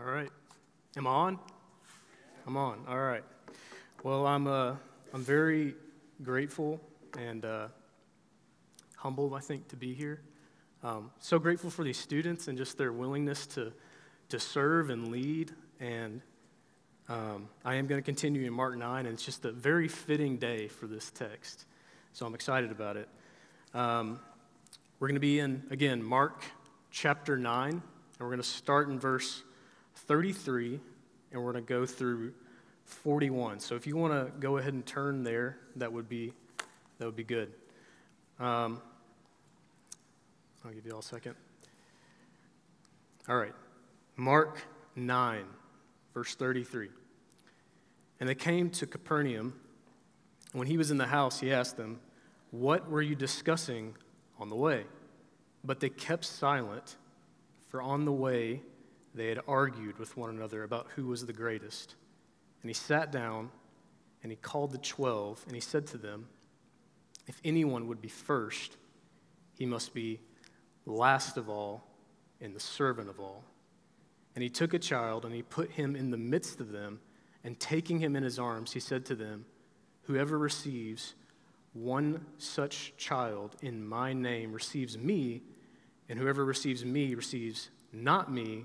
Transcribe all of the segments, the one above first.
All right. Am I on? I'm on. All right. Well, I'm, uh, I'm very grateful and uh, humbled, I think, to be here. Um, so grateful for these students and just their willingness to, to serve and lead. And um, I am going to continue in Mark 9, and it's just a very fitting day for this text. So I'm excited about it. Um, we're going to be in, again, Mark chapter 9, and we're going to start in verse 33, and we're going to go through 41. So if you want to go ahead and turn there, that would be, that would be good. Um, I'll give you all a second. All right. Mark 9, verse 33. And they came to Capernaum. When he was in the house, he asked them, What were you discussing on the way? But they kept silent, for on the way they had argued with one another about who was the greatest. And he sat down and he called the twelve and he said to them, If anyone would be first, he must be last of all and the servant of all. And he took a child and he put him in the midst of them, and taking him in his arms, he said to them, Whoever receives one such child in my name receives me, and whoever receives me receives not me,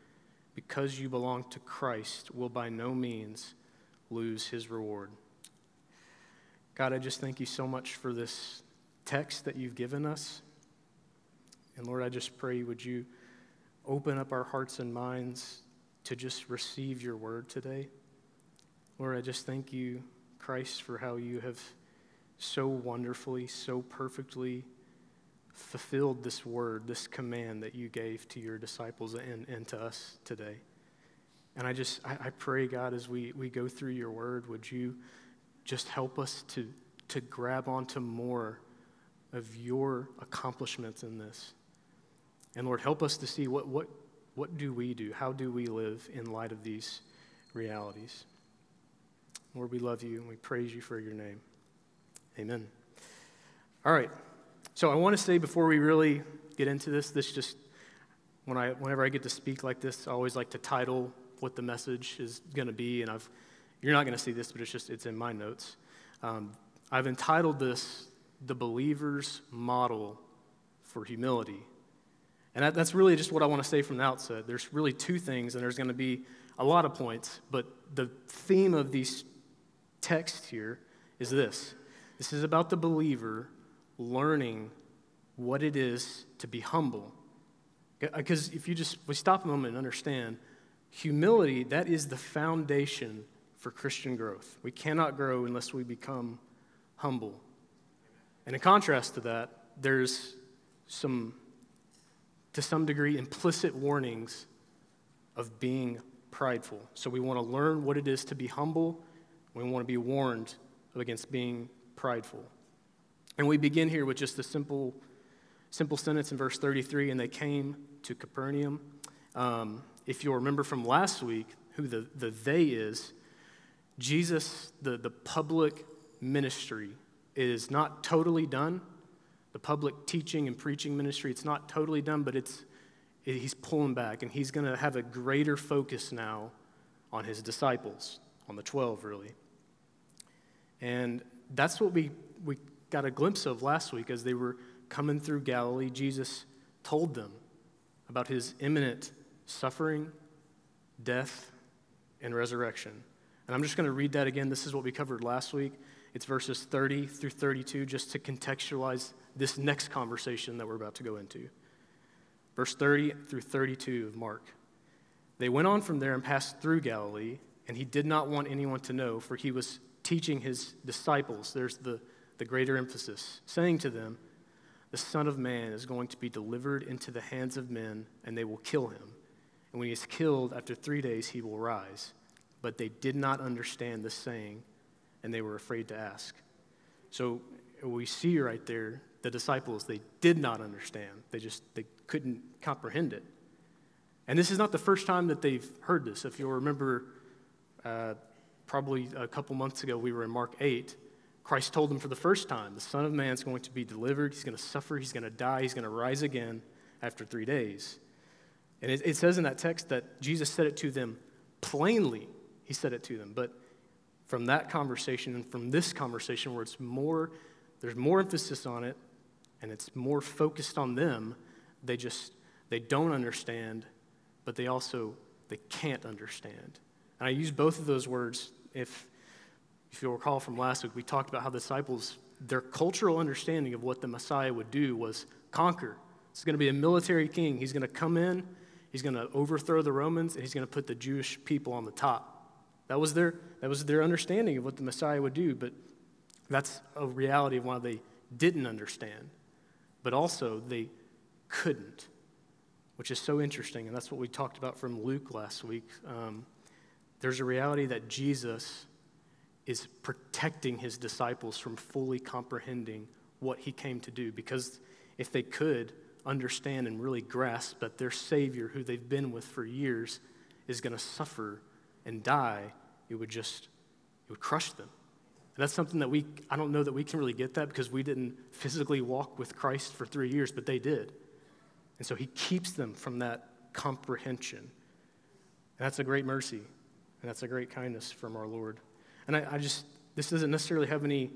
because you belong to Christ will by no means lose his reward. God, I just thank you so much for this text that you've given us. And Lord, I just pray, would you open up our hearts and minds to just receive your word today? Lord, I just thank you, Christ, for how you have so wonderfully, so perfectly fulfilled this word, this command that you gave to your disciples and, and to us today. And I just, I, I pray, God, as we, we go through your word, would you just help us to, to grab onto more of your accomplishments in this? And Lord, help us to see what, what, what do we do? How do we live in light of these realities? Lord, we love you and we praise you for your name. Amen. All right. So I want to say before we really get into this, this just when I whenever I get to speak like this, I always like to title what the message is going to be, and I've you're not going to see this, but it's just it's in my notes. Um, I've entitled this "The Believer's Model for Humility," and that, that's really just what I want to say from the outset. There's really two things, and there's going to be a lot of points, but the theme of these texts here is this: this is about the believer learning what it is to be humble. Because if you just we stop a moment and understand, humility, that is the foundation for Christian growth. We cannot grow unless we become humble. And in contrast to that, there's some, to some degree, implicit warnings of being prideful. So we want to learn what it is to be humble. We want to be warned against being prideful. And we begin here with just a simple, simple sentence in verse 33 and they came to Capernaum. Um, if you'll remember from last week who the, the they is, Jesus, the, the public ministry is not totally done. The public teaching and preaching ministry, it's not totally done, but it's, it, he's pulling back and he's going to have a greater focus now on his disciples, on the 12, really. And that's what we, we got a glimpse of last week as they were coming through Galilee. Jesus told them about his imminent suffering, death, and resurrection. And I'm just going to read that again. This is what we covered last week. It's verses 30 through 32, just to contextualize this next conversation that we're about to go into. Verse 30 through 32 of Mark. They went on from there and passed through Galilee, and he did not want anyone to know, for he was teaching his disciples. There's the the greater emphasis, saying to them, The Son of Man is going to be delivered into the hands of men, and they will kill him. and when he is killed, after three days he will rise. But they did not understand the saying, and they were afraid to ask. So we see right there the disciples, they did not understand. They just they couldn't comprehend it. And this is not the first time that they've heard this. If you'll remember, uh, probably a couple months ago, we were in Mark 8. Christ told them for the first time, the Son of Man is going to be delivered, he's going to suffer, he's going to die, he's going to rise again after three days. And it, it says in that text that Jesus said it to them plainly. He said it to them. But from that conversation and from this conversation where it's more, there's more emphasis on it and it's more focused on them, they just, they don't understand, but they also, they can't understand. And I use both of those words if, if you'll recall from last week, we talked about how the disciples, their cultural understanding of what the Messiah would do was conquer. It's going to be a military king. He's going to come in, he's going to overthrow the Romans, and he's going to put the Jewish people on the top. That was their, that was their understanding of what the Messiah would do, but that's a reality of why they didn't understand. But also, they couldn't, which is so interesting, and that's what we talked about from Luke last week. Um, there's a reality that Jesus is protecting his disciples from fully comprehending what he came to do, because if they could, understand and really grasp that their Savior, who they've been with for years, is going to suffer and die, it would just, it would crush them. And that's something that we, I don't know that we can really get that because we didn't physically walk with Christ for three years, but they did. And so he keeps them from that comprehension. And that's a great mercy, and that's a great kindness from our Lord. And I, I just, this doesn't necessarily have any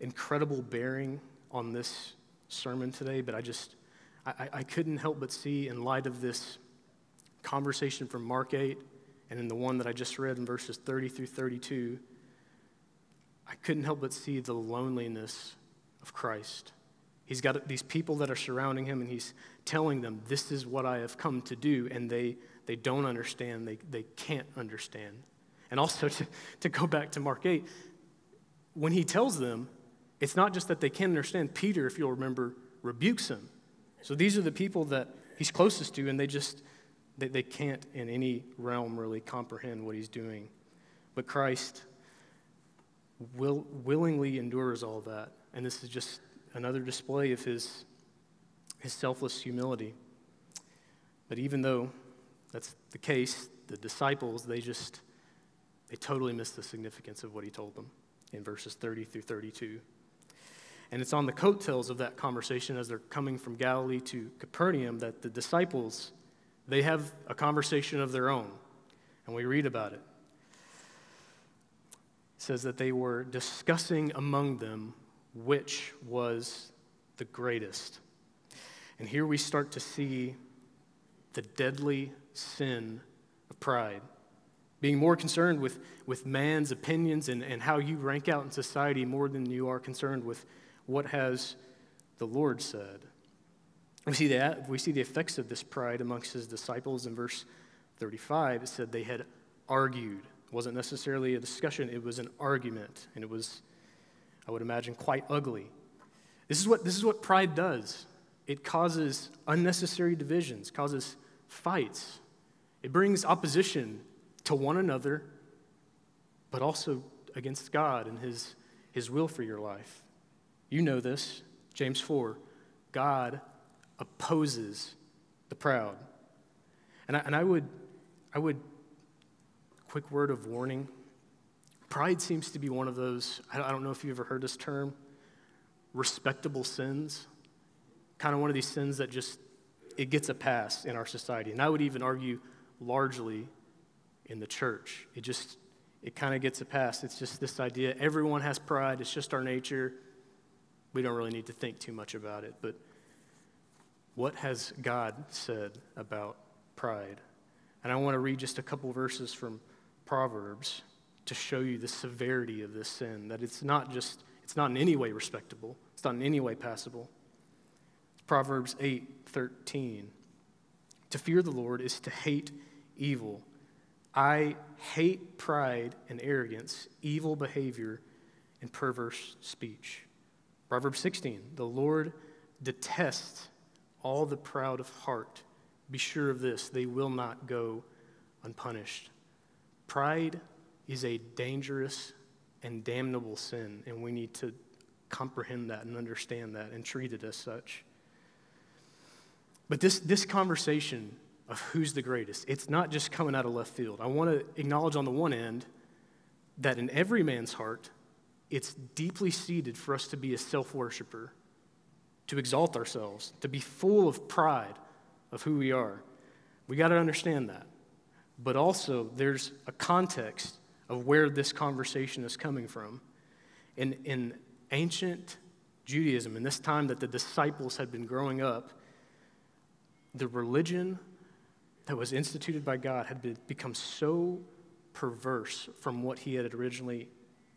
incredible bearing on this sermon today, but I just, I, I couldn't help but see, in light of this conversation from Mark 8 and in the one that I just read in verses 30 through 32, I couldn't help but see the loneliness of Christ. He's got these people that are surrounding him, and he's telling them, This is what I have come to do, and they, they don't understand, they, they can't understand. And also, to, to go back to Mark 8, when he tells them, it's not just that they can't understand. Peter, if you'll remember, rebukes him. So these are the people that he's closest to, and they just they, they can't in any realm really comprehend what he's doing. But Christ will, willingly endures all that. And this is just another display of his, his selfless humility. But even though that's the case, the disciples, they just, they totally missed the significance of what he told them in verses 30 through 32. And it's on the coattails of that conversation as they're coming from Galilee to Capernaum that the disciples, they have a conversation of their own. And we read about it. It says that they were discussing among them which was the greatest. And here we start to see the deadly sin of pride. Being more concerned with, with man's opinions and, and how you rank out in society more than you are concerned with what has the Lord said? We see, that, we see the effects of this pride amongst his disciples in verse 35. It said they had argued. It wasn't necessarily a discussion, it was an argument. And it was, I would imagine, quite ugly. This is what, this is what pride does it causes unnecessary divisions, causes fights, it brings opposition to one another, but also against God and his, his will for your life. You know this, James 4. God opposes the proud. And I, and I would, I would, quick word of warning. Pride seems to be one of those, I don't know if you've ever heard this term, respectable sins. Kind of one of these sins that just, it gets a pass in our society. And I would even argue largely in the church. It just, it kind of gets a pass. It's just this idea everyone has pride, it's just our nature we don't really need to think too much about it. But what has God said about pride? And I want to read just a couple verses from Proverbs to show you the severity of this sin, that it's not just, it's not in any way respectable, it's not in any way passable. Proverbs 8 13. To fear the Lord is to hate evil. I hate pride and arrogance, evil behavior, and perverse speech. Proverbs 16 The Lord detests all the proud of heart, be sure of this they will not go unpunished. Pride is a dangerous and damnable sin, and we need to comprehend that and understand that and treat it as such. But this, this conversation of who's the greatest, it's not just coming out of left field. I want to acknowledge on the one end that in every man's heart, it's deeply seated for us to be a self worshiper, to exalt ourselves, to be full of pride of who we are. We got to understand that. But also, there's a context of where this conversation is coming from. In, in ancient Judaism, in this time that the disciples had been growing up, the religion that was instituted by God had been, become so perverse from what he had originally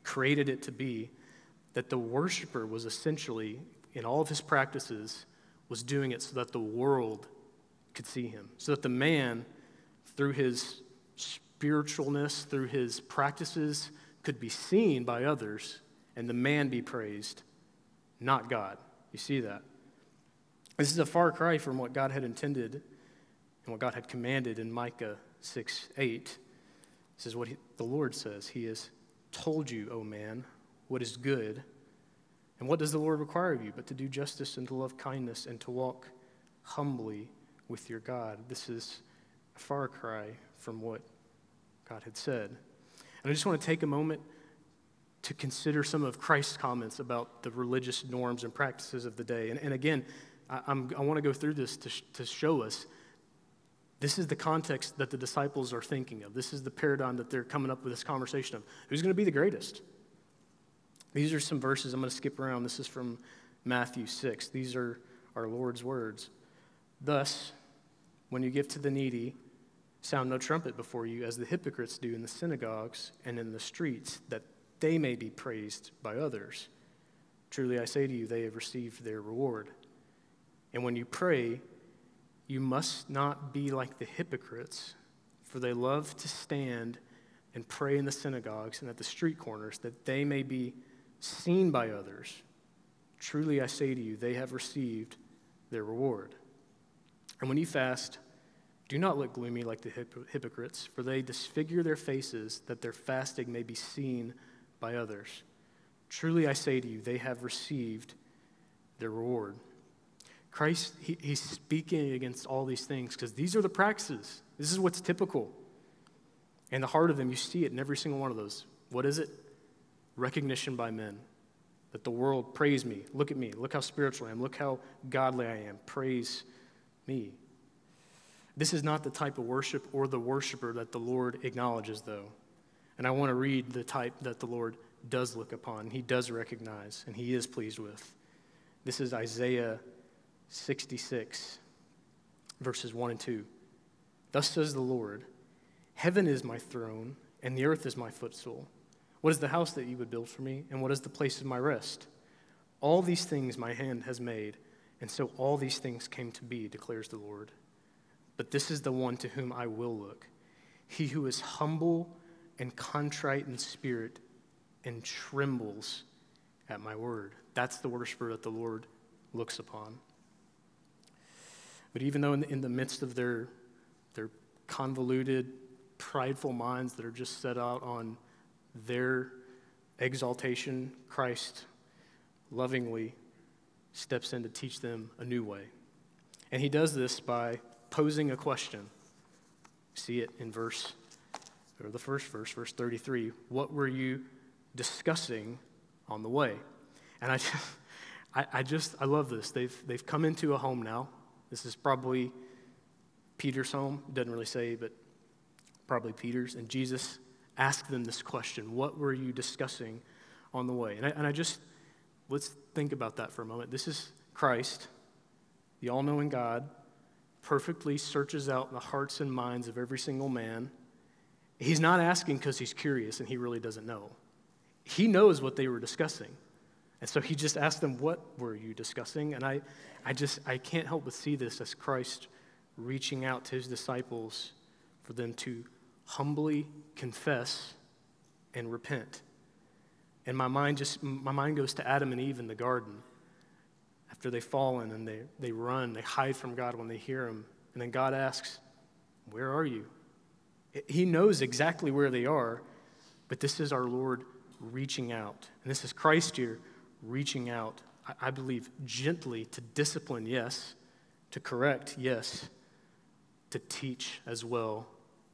created it to be that the worshiper was essentially, in all of his practices, was doing it so that the world could see him, so that the man, through his spiritualness, through his practices, could be seen by others, and the man be praised, not God. You see that? This is a far cry from what God had intended and what God had commanded in Micah 6 8. This is what he, the Lord says. He has told you, O man, what is good. And what does the Lord require of you but to do justice and to love kindness and to walk humbly with your God? This is a far cry from what God had said. And I just want to take a moment to consider some of Christ's comments about the religious norms and practices of the day. And, and again, I, I want to go through this to, to show us this is the context that the disciples are thinking of. This is the paradigm that they're coming up with this conversation of who's going to be the greatest. These are some verses I'm going to skip around. This is from Matthew 6. These are our Lord's words. Thus, when you give to the needy, sound no trumpet before you, as the hypocrites do in the synagogues and in the streets, that they may be praised by others. Truly I say to you, they have received their reward. And when you pray, you must not be like the hypocrites, for they love to stand and pray in the synagogues and at the street corners, that they may be seen by others. Truly I say to you, they have received their reward. And when you fast, do not look gloomy like the hypocrites, for they disfigure their faces that their fasting may be seen by others. Truly I say to you, they have received their reward. Christ, he, he's speaking against all these things because these are the practices. This is what's typical. And the heart of them, you see it in every single one of those. What is it? Recognition by men. That the world praise me. Look at me. Look how spiritual I am. Look how godly I am. Praise me. This is not the type of worship or the worshiper that the Lord acknowledges, though. And I want to read the type that the Lord does look upon, he does recognize, and he is pleased with. This is Isaiah 66, verses 1 and 2. Thus says the Lord Heaven is my throne, and the earth is my footstool. What is the house that you would build for me, and what is the place of my rest? All these things my hand has made, and so all these things came to be, declares the Lord. But this is the one to whom I will look he who is humble and contrite in spirit and trembles at my word. That's the worshiper that the Lord looks upon. But even though in the, in the midst of their, their convoluted, prideful minds that are just set out on their exaltation, Christ lovingly steps in to teach them a new way. And he does this by posing a question. See it in verse, or the first verse, verse 33. What were you discussing on the way? And I just, I, I just, I love this. They've, they've come into a home now. This is probably Peter's home. Doesn't really say, but probably Peter's. And Jesus asked them this question What were you discussing on the way? And I, and I just, let's think about that for a moment. This is Christ, the all knowing God, perfectly searches out the hearts and minds of every single man. He's not asking because he's curious and he really doesn't know. He knows what they were discussing. And so he just asked them, What were you discussing? And I, I just, I can't help but see this as Christ reaching out to his disciples for them to humbly confess and repent. And my mind just, my mind goes to Adam and Eve in the garden after they've fallen and they, they run, they hide from God when they hear him And then God asks, Where are you? He knows exactly where they are, but this is our Lord reaching out. And this is Christ here reaching out, I believe, gently to discipline, yes, to correct, yes, to teach as well,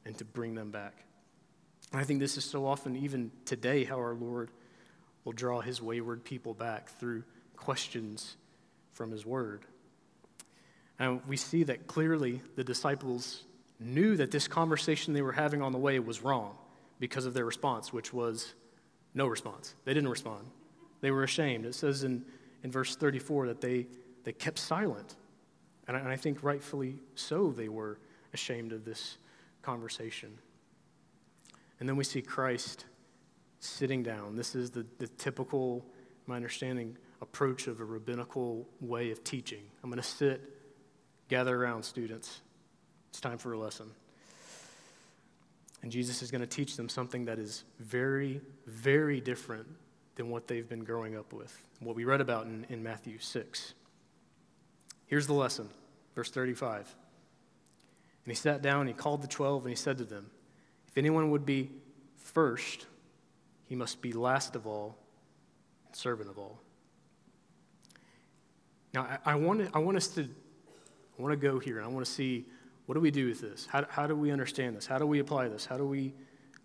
and to bring them back. And I think this is so often, even today, how our Lord will draw his wayward people back through questions from his word. And we see that clearly the disciples knew that this conversation they were having on the way was wrong because of their response, which was no response. They didn't respond. They were ashamed. It says in, in verse 34 that they, they kept silent. And I, and I think rightfully so, they were ashamed of this conversation. And then we see Christ sitting down. This is the, the typical, my understanding, approach of a rabbinical way of teaching. I'm going to sit, gather around, students. It's time for a lesson. And Jesus is going to teach them something that is very, very different than what they've been growing up with, what we read about in, in Matthew 6. Here's the lesson, verse 35. And he sat down, and he called the twelve, and he said to them, If anyone would be first, he must be last of all and servant of all. Now, I, I, want, I want us to I want to go here, and I want to see what do we do with this? How, how do we understand this? How do we apply this? How do we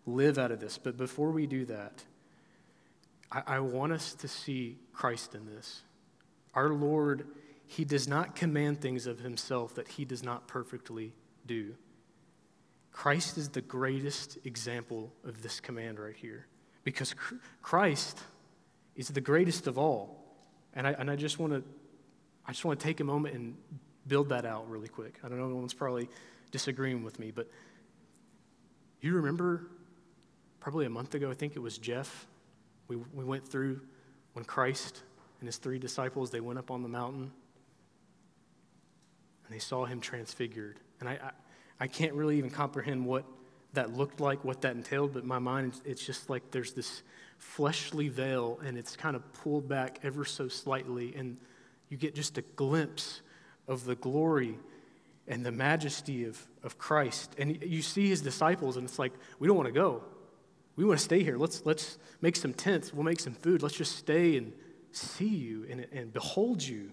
live out of this? But before we do that, I, I want us to see Christ in this. Our Lord, He does not command things of Himself that He does not perfectly do. Christ is the greatest example of this command right here because Christ is the greatest of all. And I, and I just want to I just want to take a moment and build that out really quick. I don't know, no one's probably disagreeing with me, but you remember probably a month ago, I think it was Jeff, we, we went through when Christ and his three disciples, they went up on the mountain and they saw him transfigured. And I, I, I can't really even comprehend what that looked like, what that entailed, but my mind, it's just like there's this fleshly veil and it's kind of pulled back ever so slightly, and you get just a glimpse of the glory and the majesty of, of Christ. And you see his disciples, and it's like, we don't want to go. We want to stay here. Let's, let's make some tents. We'll make some food. Let's just stay and see you and, and behold you.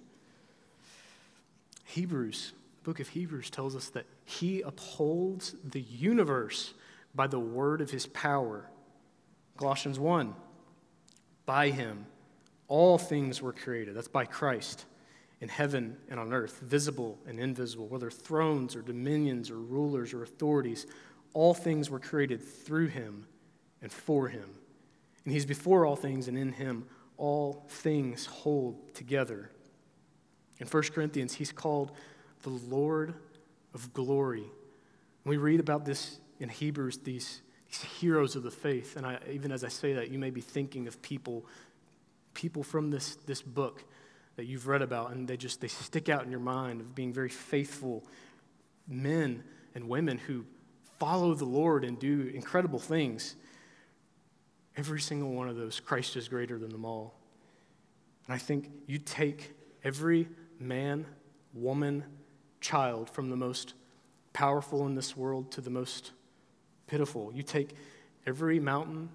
Hebrews, the book of Hebrews tells us that he upholds the universe by the word of his power. Colossians 1 By him, all things were created. That's by Christ in heaven and on earth, visible and invisible, whether thrones or dominions or rulers or authorities, all things were created through him and for him. And he's before all things, and in him all things hold together. In 1 Corinthians, he's called the Lord of glory. And we read about this in Hebrews, these, these heroes of the faith. And I, even as I say that, you may be thinking of people, people from this, this book that you've read about, and they just they stick out in your mind of being very faithful men and women who follow the Lord and do incredible things. Every single one of those, Christ is greater than them all. And I think you take every man, woman, child, from the most powerful in this world to the most pitiful. You take every mountain,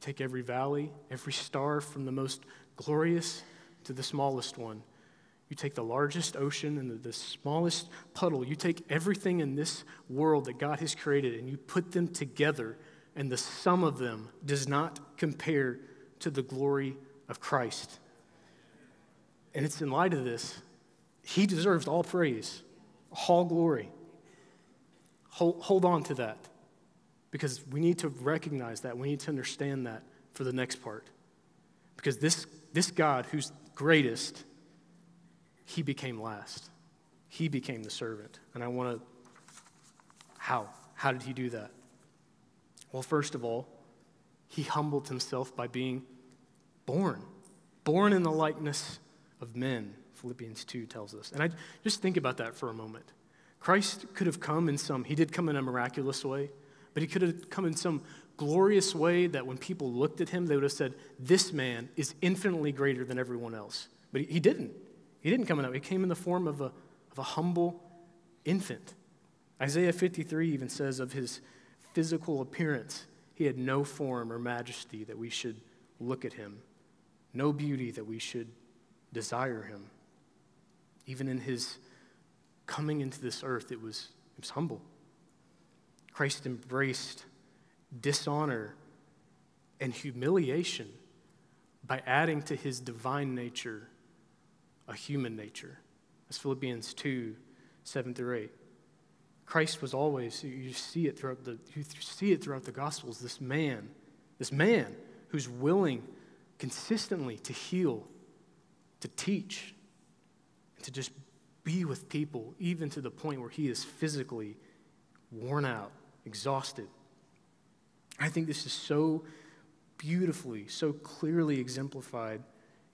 take every valley, every star, from the most glorious to the smallest one. You take the largest ocean and the, the, smallest puddle. You take everything in this world that God has created and you put them together, and the sum of them does not compare to the glory of Christ. And it's in light of this, He deserves all praise, all glory. Hold, hold on to that because we need to recognize that. We need to understand that for the next part. Because this, this God, who's greatest, he became last. He became the servant. And I want to, how? How did he do that? Well, first of all, he humbled himself by being born, born in the likeness of men, Philippians 2 tells us. And I just think about that for a moment. Christ could have come in some, he did come in a miraculous way, but he could have come in some glorious way that when people looked at him, they would have said, This man is infinitely greater than everyone else. But he, he didn't. He didn't come in that way. He came in the form of a, of a humble infant, Isaiah 53 even says of his physical appearance, he had no form or majesty that we should look at him, no beauty that we should desire him. Even in his coming into this earth, it was, it was humble. Christ embraced dishonor and humiliation by adding to his divine nature a human nature. That's Philippians 2 7 through 8. Christ was always, you see it throughout the, you see it throughout the Gospels, this man, this man who's willing consistently to heal, to teach, and to just be with people, even to the point where he is physically worn out, exhausted. I think this is so beautifully, so clearly exemplified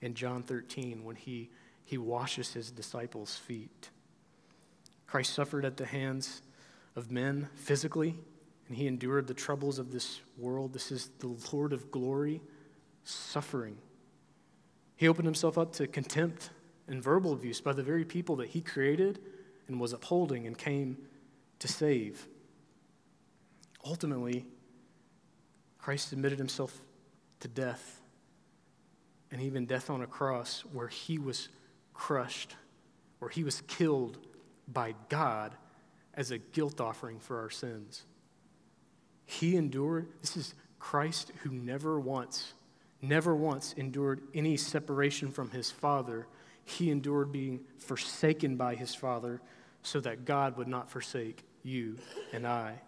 in John 13 when he, he washes his disciples' feet. Christ suffered at the hands of men physically, and he endured the troubles of this world. This is the Lord of glory suffering. He opened himself up to contempt and verbal abuse by the very people that he created and was upholding and came to save. Ultimately, Christ submitted himself to death, and even death on a cross where he was crushed, where he was killed by God as a guilt offering for our sins. He endured, this is Christ who never once, never once endured any separation from his Father. He endured being forsaken by his Father so that God would not forsake you and I.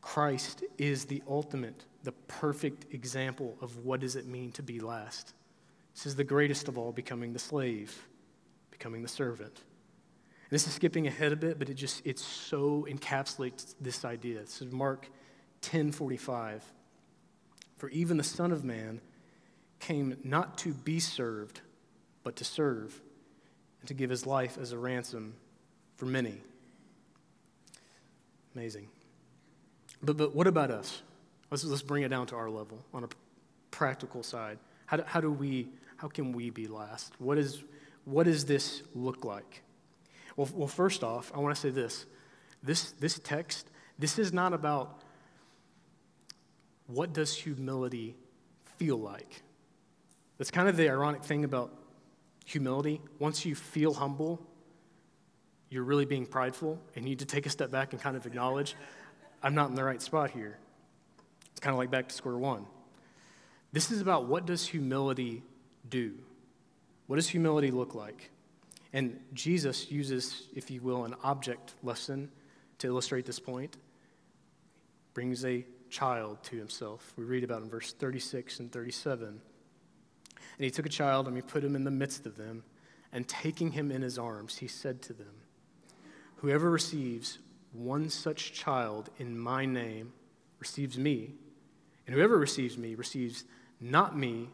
Christ is the ultimate, the perfect example of what does it mean to be last. This is the greatest of all, becoming the slave, becoming the servant. This is skipping ahead a bit, but it just it so encapsulates this idea. This is Mark 10:45. For even the Son of Man came not to be served, but to serve, and to give his life as a ransom for many. Amazing. But, but what about us? Let's, let's bring it down to our level on a practical side. How do, how do we, how can we be last? What, is, what does this look like? Well, well first off, I want to say this. This, this text, this is not about what does humility feel like. That's kind of the ironic thing about humility. Once you feel humble, you're really being prideful, and you need to take a step back and kind of acknowledge, I'm not in the right spot here. It's kind of like back to square one. This is about what does humility do? What does humility look like? And Jesus uses, if you will, an object lesson to illustrate this point. Brings a child to himself. We read about in verse 36 and 37. And he took a child and he put him in the midst of them, and taking him in his arms, he said to them, Whoever receives one such child in my name receives me, and whoever receives me receives not me,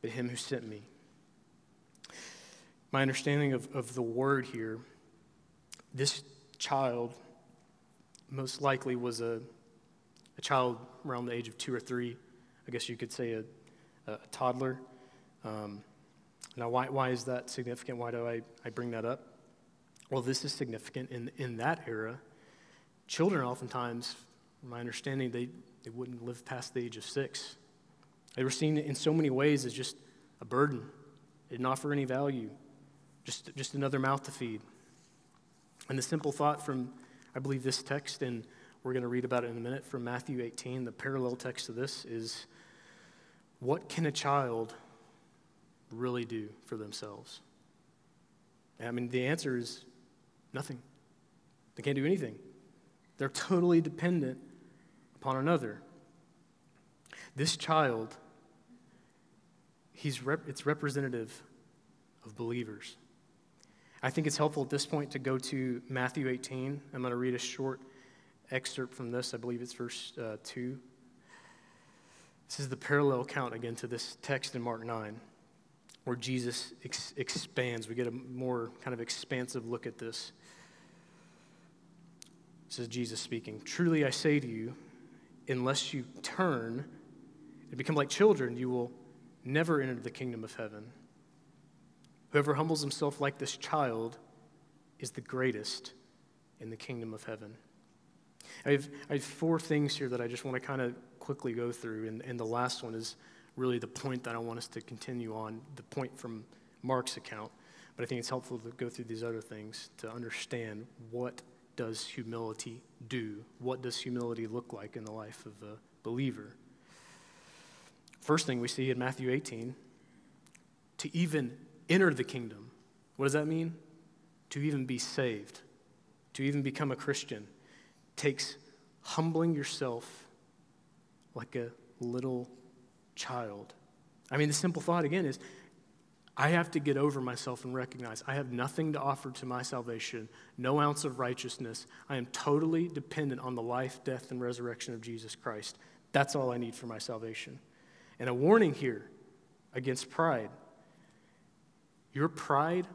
but him who sent me. My understanding of, of the word here, this child most likely was a, a child around the age of two or three. I guess you could say a, a toddler. Um, now, why, why is that significant? Why do I, I bring that up? Well, this is significant in, in that era. Children, oftentimes, my understanding, they, they wouldn't live past the age of six. They were seen in so many ways as just a burden, they didn't offer any value, just, just another mouth to feed. And the simple thought from, I believe, this text, and we're going to read about it in a minute from Matthew 18, the parallel text to this is what can a child really do for themselves? I mean, the answer is nothing. They can't do anything. They're totally dependent upon another. This child, he's rep- it's representative of believers. I think it's helpful at this point to go to Matthew 18. I'm going to read a short excerpt from this. I believe it's verse uh, 2. This is the parallel account again to this text in Mark 9, where Jesus ex- expands. We get a more kind of expansive look at this. This is Jesus speaking. Truly I say to you, unless you turn and become like children, you will never enter the kingdom of heaven. Whoever humbles himself like this child is the greatest in the kingdom of heaven. I have, I have four things here that I just want to kind of quickly go through, and, and the last one is really the point that I want us to continue on, the point from Mark's account. But I think it's helpful to go through these other things to understand what does humility do? What does humility look like in the life of a believer? First thing we see in Matthew 18 to even enter the kingdom. What does that mean? To even be saved, to even become a Christian, takes humbling yourself like a little child. I mean, the simple thought again is I have to get over myself and recognize I have nothing to offer to my salvation, no ounce of righteousness. I am totally dependent on the life, death, and resurrection of Jesus Christ. That's all I need for my salvation. And a warning here against pride your pride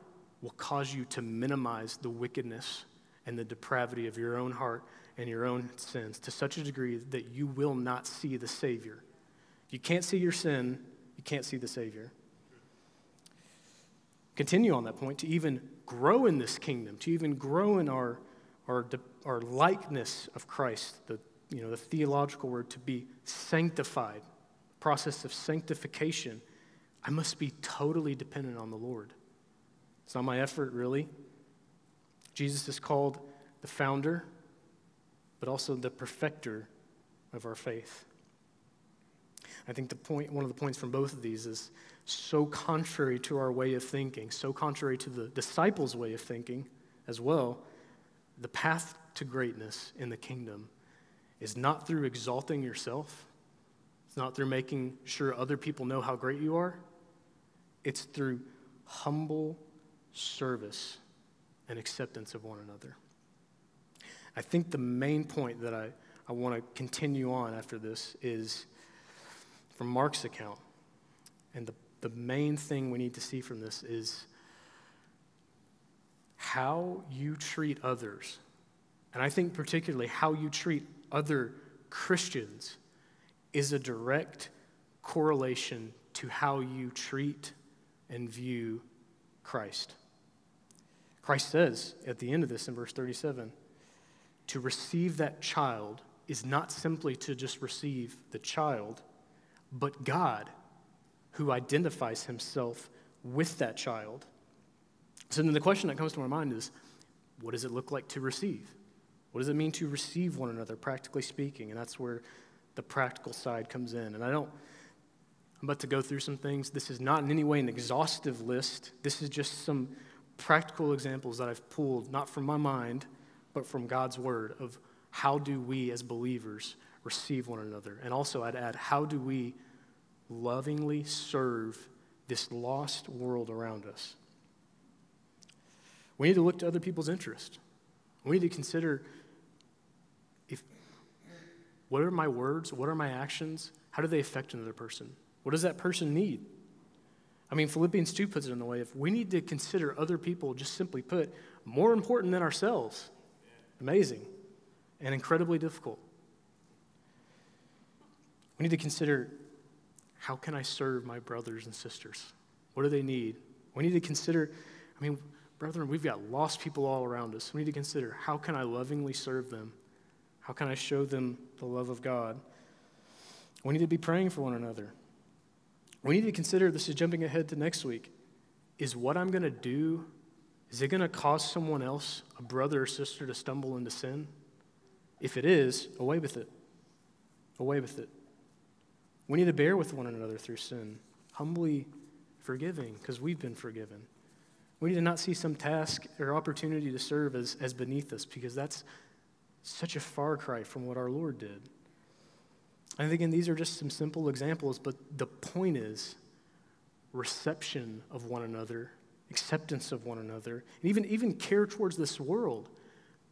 will cause you to minimize the wickedness and the depravity of your own heart and your own sins to such a degree that you will not see the Savior. If you can't see your sin, you can't see the Savior continue on that point, to even grow in this kingdom, to even grow in our, our, our likeness of Christ, the, you know, the theological word to be sanctified, process of sanctification, I must be totally dependent on the Lord. It's not my effort, really. Jesus is called the founder, but also the perfecter of our faith. I think the point, one of the points from both of these is so contrary to our way of thinking, so contrary to the disciples' way of thinking as well. The path to greatness in the kingdom is not through exalting yourself, it's not through making sure other people know how great you are. It's through humble service and acceptance of one another. I think the main point that I, I want to continue on after this is from Mark's account. And the, the main thing we need to see from this is how you treat others. And I think, particularly, how you treat other Christians is a direct correlation to how you treat and view Christ. Christ says at the end of this in verse 37 to receive that child is not simply to just receive the child, but God, who identifies himself with that child. So then the question that comes to my mind is what does it look like to receive? What does it mean to receive one another, practically speaking? And that's where the practical side comes in. And I don't, I'm about to go through some things. This is not in any way an exhaustive list. This is just some practical examples that I've pulled, not from my mind, but from God's word of how do we as believers receive one another. And also, I'd add, how do we lovingly serve this lost world around us? We need to look to other people's interest. We need to consider if what are my words, what are my actions, how do they affect another person? What does that person need? I mean, Philippians 2 puts it in the way if we need to consider other people, just simply put, more important than ourselves. Amazing and incredibly difficult. We need to consider how can I serve my brothers and sisters? What do they need? We need to consider, I mean, brethren, we've got lost people all around us. We need to consider how can I lovingly serve them? How can I show them the love of God? We need to be praying for one another. We need to consider this is jumping ahead to next week. Is what I'm going to do, is it going to cause someone else, a brother or sister, to stumble into sin? If it is, away with it. Away with it. We need to bear with one another through sin, humbly forgiving because we've been forgiven. We need to not see some task or opportunity to serve as, as beneath us because that's such a far cry from what our Lord did. And again, these are just some simple examples, but the point is reception of one another, acceptance of one another, and even, even care towards this world.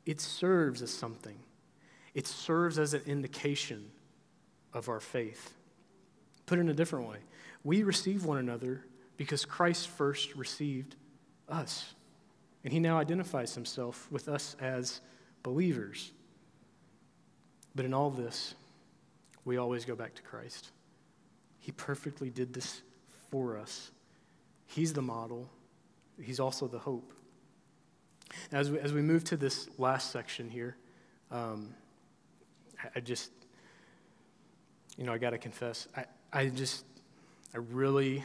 It serves as something, it serves as an indication of our faith. Put in a different way, we receive one another because Christ first received us. And he now identifies himself with us as believers. But in all this, we always go back to Christ. He perfectly did this for us. He's the model, He's also the hope. As we, as we move to this last section here, um, I, just, you know, I got to confess, I, I just, I really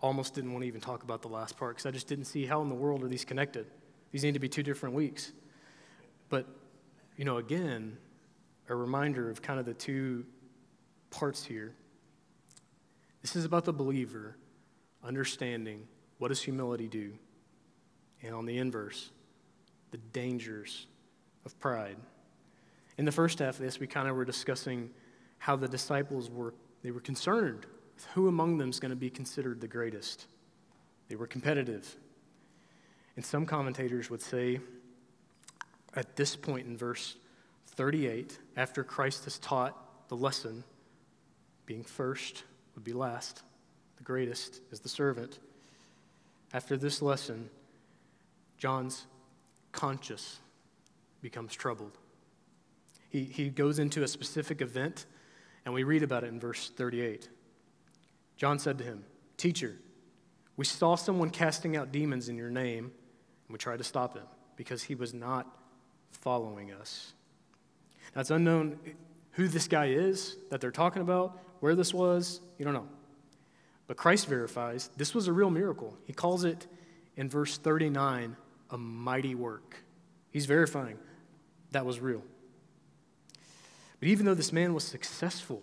almost didn't want to even talk about the last part because I just didn't see how in the world are these connected. These need to be two different weeks. But, you know, again, a reminder of kind of the two parts here. This is about the believer understanding what does humility do? And on the inverse, the dangers of pride. In the first half of this, we kind of were discussing how the disciples were they were concerned with who among them is going to be considered the greatest. They were competitive. And some commentators would say at this point in verse 38, after Christ has taught the lesson, being first would be last, the greatest is the servant. After this lesson, John's conscience becomes troubled. He, he goes into a specific event, and we read about it in verse 38. John said to him, Teacher, we saw someone casting out demons in your name, and we tried to stop him because he was not following us. It's unknown who this guy is that they're talking about, where this was, you don't know. But Christ verifies this was a real miracle. He calls it in verse 39 a mighty work. He's verifying that was real. But even though this man was successful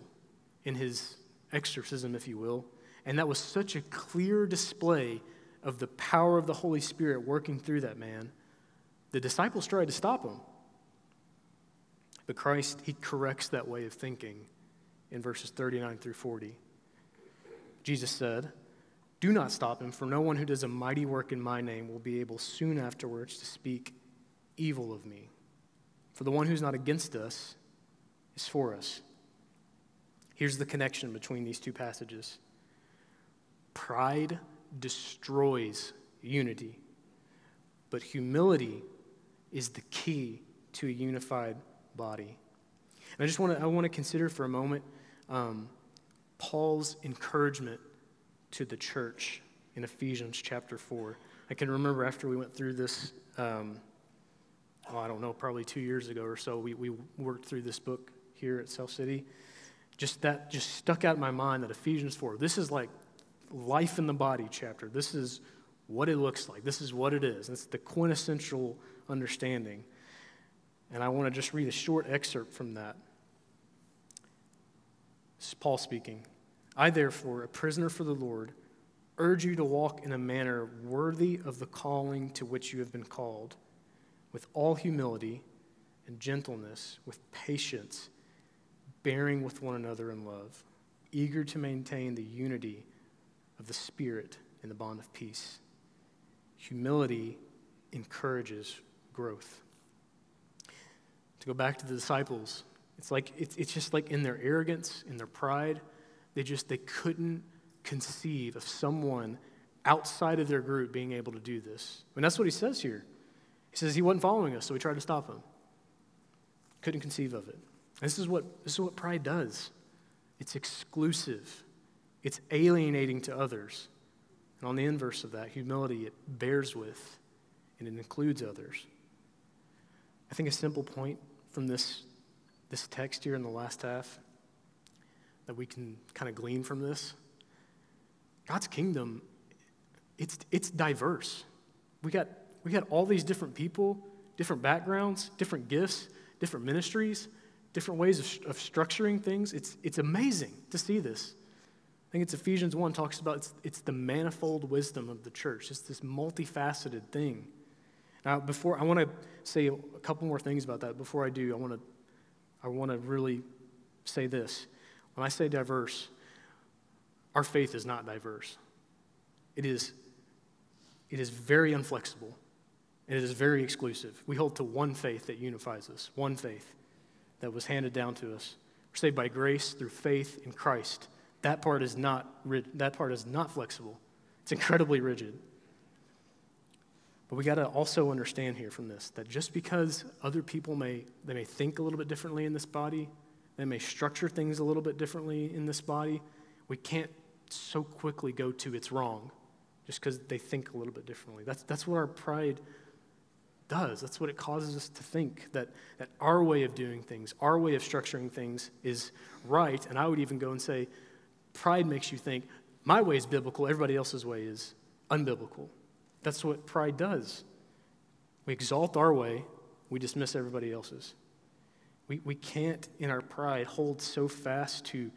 in his exorcism, if you will, and that was such a clear display of the power of the Holy Spirit working through that man, the disciples tried to stop him. But Christ, he corrects that way of thinking in verses 39 through 40. Jesus said, Do not stop him, for no one who does a mighty work in my name will be able soon afterwards to speak evil of me. For the one who's not against us is for us. Here's the connection between these two passages pride destroys unity, but humility is the key to a unified body. And I just want to I want to consider for a moment um, Paul's encouragement to the church in Ephesians chapter 4. I can remember after we went through this, um, well, I don't know, probably two years ago or so, we, we worked through this book here at South City. Just that just stuck out in my mind that Ephesians 4, this is like life in the body chapter. This is what it looks like. This is what it is. It's the quintessential understanding. And I want to just read a short excerpt from that. This is Paul speaking. I, therefore, a prisoner for the Lord, urge you to walk in a manner worthy of the calling to which you have been called, with all humility and gentleness, with patience, bearing with one another in love, eager to maintain the unity of the Spirit in the bond of peace. Humility encourages growth. To go back to the disciples, it's like it's, it's just like in their arrogance, in their pride, they just they couldn't conceive of someone outside of their group being able to do this. And that's what he says here. He says he wasn't following us, so we tried to stop him. Couldn't conceive of it. this is what this is what pride does. It's exclusive. It's alienating to others. And on the inverse of that, humility, it bears with and it includes others. I think a simple point from this this text here in the last half that we can kind of glean from this God's kingdom, it's, it's diverse. We got, we got all these different people, different backgrounds, different gifts, different ministries, different ways of, of structuring things. It's, it's amazing to see this. I think it's Ephesians 1 talks about it's, it's the manifold wisdom of the church. It's this multifaceted thing. Now, before I want to say a couple more things about that. Before I do, I want to I want to really say this. When I say diverse, our faith is not diverse. It is, it is very unflexible. It is very exclusive. We hold to one faith that unifies us, one faith that was handed down to us. We're saved by grace through faith in Christ. That part is not, that part is not flexible. It's incredibly rigid. But we got to also understand here from this that just because other people may they may think a little bit differently in this body, they may structure things a little bit differently in this body, we can't so quickly go to it's wrong just because they think a little bit differently. That's, that's what our pride does. That's what it causes us to think that, that our way of doing things, our way of structuring things is right. And I would even go and say, pride makes you think, my way is biblical, everybody else's way is unbiblical. That's what pride does. We exalt our way, we dismiss everybody else's. We, we can't, in our pride, hold so fast to,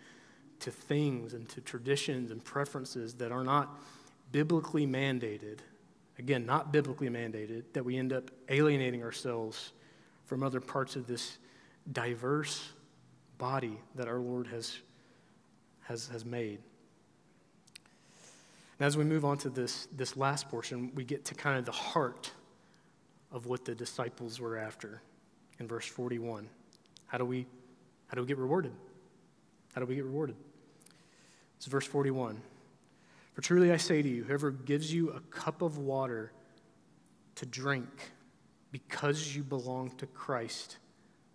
to things and to traditions and preferences that are not biblically mandated again, not biblically mandated, that we end up alienating ourselves from other parts of this diverse body that our Lord has, has, has made. And as we move on to this, this last portion, we get to kind of the heart of what the disciples were after in verse 41. How do we, how do we get rewarded? How do we get rewarded? It's verse 41. For truly I say to you, whoever gives you a cup of water to drink because you belong to Christ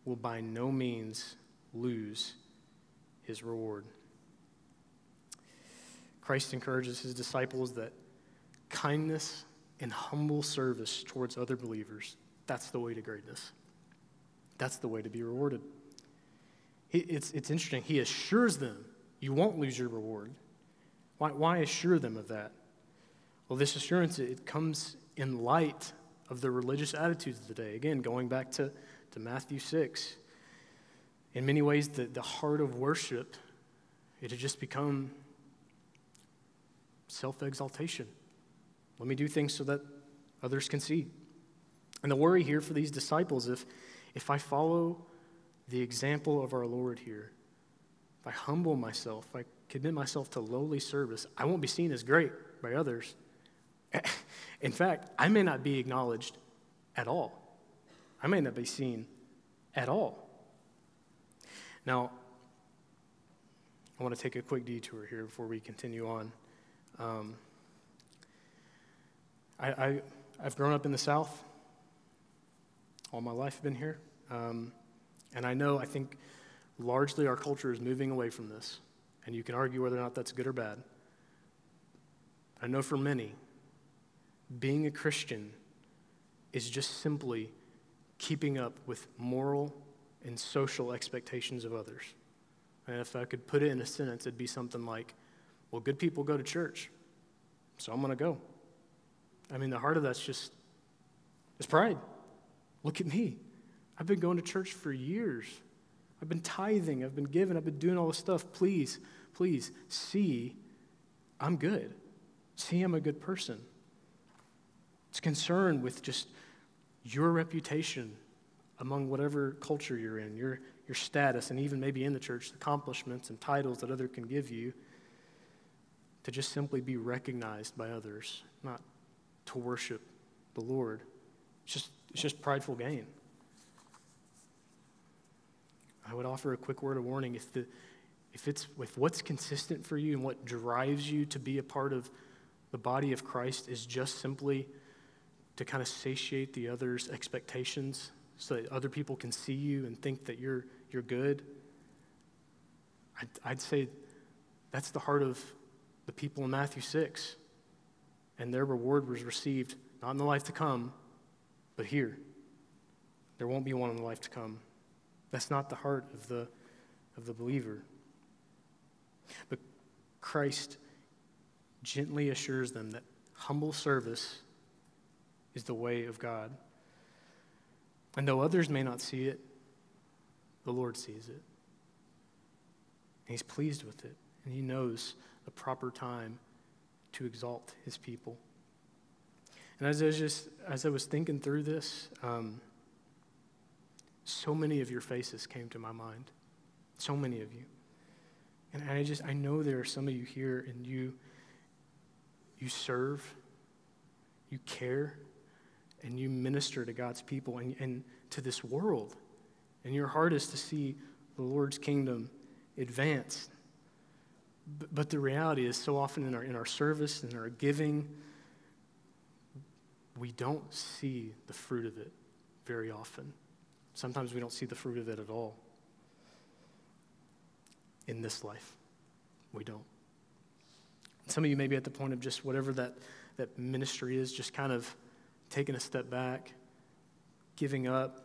will by no means lose his reward. Christ encourages his disciples that kindness and humble service towards other believers, that's the way to greatness. That's the way to be rewarded. It's, it's interesting. He assures them you won't lose your reward. Why, why assure them of that? Well, this assurance, it comes in light of the religious attitudes of the day. Again, going back to, to Matthew 6. In many ways, the, the heart of worship, it had just become self exaltation. Let me do things so that others can see. And the worry here for these disciples, if, if I follow the example of our Lord here, if I humble myself, if I commit myself to lowly service, I won't be seen as great by others. In fact, I may not be acknowledged at all. I may not be seen at all. Now, I want to take a quick detour here before we continue on. Um, I, I, have grown up in the South. All my life been here. Um, and I know, I think largely our culture is moving away from this. And you can argue whether or not that's good or bad. I know for many, being a Christian is just simply keeping up with moral and social expectations of others. And if I could put it in a sentence, it'd be something like, well, good people go to church, so I'm going to go. I mean, the heart of that's just, it's pride. Look at me. I've been going to church for years. I've been tithing, I've been giving, I've been doing all this stuff. Please, please see I'm good. See I'm a good person. It's concerned with just your reputation among whatever culture you're in, your, your status, and even maybe in the church, accomplishments and titles that other can give you, to just simply be recognized by others, not to worship the Lord. It's just, it's just prideful gain. I would offer a quick word of warning. If, the, if it's with what's consistent for you and what drives you to be a part of the body of Christ is just simply to kind of satiate the other's expectations so that other people can see you and think that you're, you're good, I'd, I'd say that's the heart of the people in Matthew 6. And their reward was received not in the life to come, but here. There won't be one in the life to come. That's not the heart of the, of the believer. But Christ gently assures them that humble service is the way of God. And though others may not see it, the Lord sees it. And He's pleased with it. And He knows the proper time to exalt His people. And as I was just as I was thinking through this, um, so many of your faces came to my mind. So many of you. And I just, I know there are some of you here and you, you serve, you care, and you minister to God's people and, and to this world. And your heart is to see the Lord's kingdom advance. But, the reality is, so often in our, in our service and our giving, we don't see the fruit of it very often. Sometimes we don't see the fruit of it at all. In this life, we don't. Some of you may be at the point of just whatever that, that ministry is, just kind of taking a step back, giving up.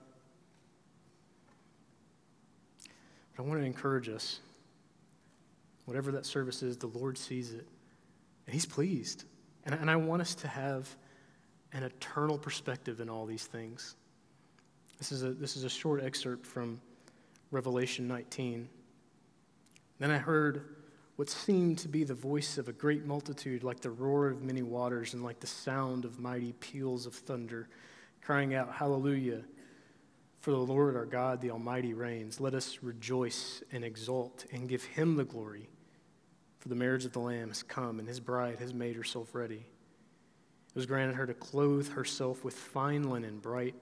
But I want to encourage us. Whatever that service is, the Lord sees it, and He's pleased. And, and I want us to have an eternal perspective in all these things. This is a, this is a short excerpt from Revelation 19. Then I heard what seemed to be the voice of a great multitude, like the roar of many waters and like the sound of mighty peals of thunder, crying out, Hallelujah! For the Lord our God, the Almighty, reigns. Let us rejoice and exult and give him the glory. For the marriage of the Lamb has come, and his bride has made herself ready. It was granted her to clothe herself with fine linen, bright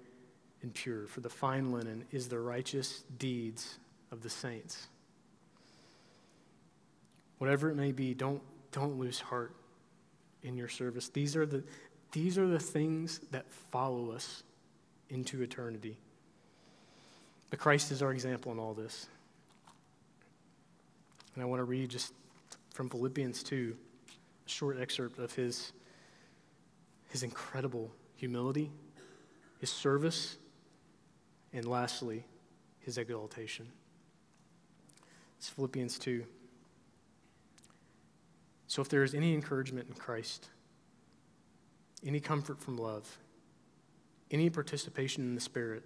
and pure, for the fine linen is the righteous deeds of the saints. Whatever it may be, don't, don't lose heart in your service. These are, the, these are the things that follow us into eternity. But Christ is our example in all this. And I want to read just from Philippians 2, a short excerpt of his, his incredible humility, his service, and lastly, his exaltation. It's Philippians 2. So if there is any encouragement in Christ, any comfort from love, any participation in the Spirit,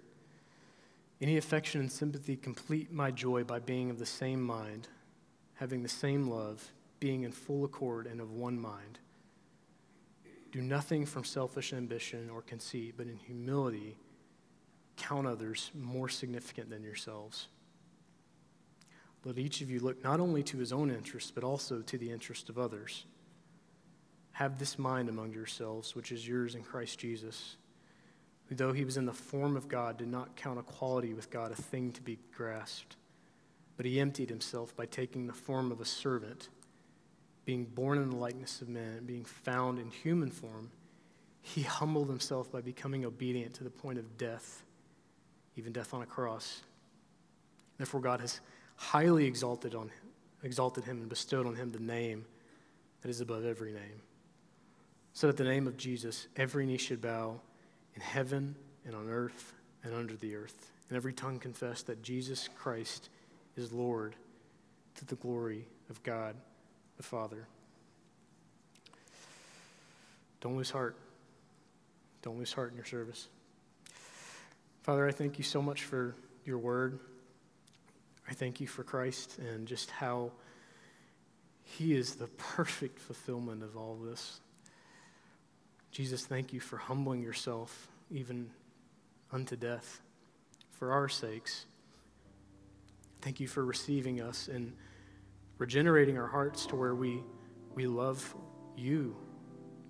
any affection and sympathy, complete my joy by being of the same mind, having the same love, being in full accord and of one mind. Do nothing from selfish ambition or conceit, but in humility count others more significant than yourselves. Let each of you look not only to his own interests, but also to the interest of others. Have this mind among yourselves, which is yours in Christ Jesus, who, though he was in the form of God, did not count equality with God a thing to be grasped, but he emptied himself by taking the form of a servant, being born in the likeness of men, being found in human form. He humbled himself by becoming obedient to the point of death, even death on a cross. Therefore, God has highly exalted, on, exalted him and bestowed on him the name that is above every name. So that the name of Jesus, every knee should bow in heaven and on earth and under the earth, and every tongue confess that Jesus Christ is Lord to the glory of God the Father. Don't lose heart. Don't lose heart in your service. Father, I thank you so much for your word. I thank you for Christ and just how he is the perfect fulfillment of all this. Jesus, thank you for humbling yourself even unto death for our sakes. Thank you for receiving us and regenerating our hearts to where we, we love you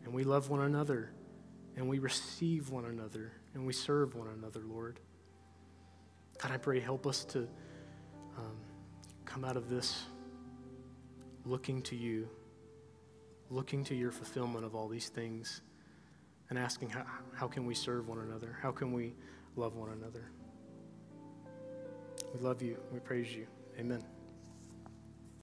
and we love one another and we receive one another and we serve one another, Lord. God, I pray, help us to um, come out of this looking to you, looking to your fulfillment of all these things, and asking how, how can we serve one another? How can we love one another? We love you. We praise you. Amen.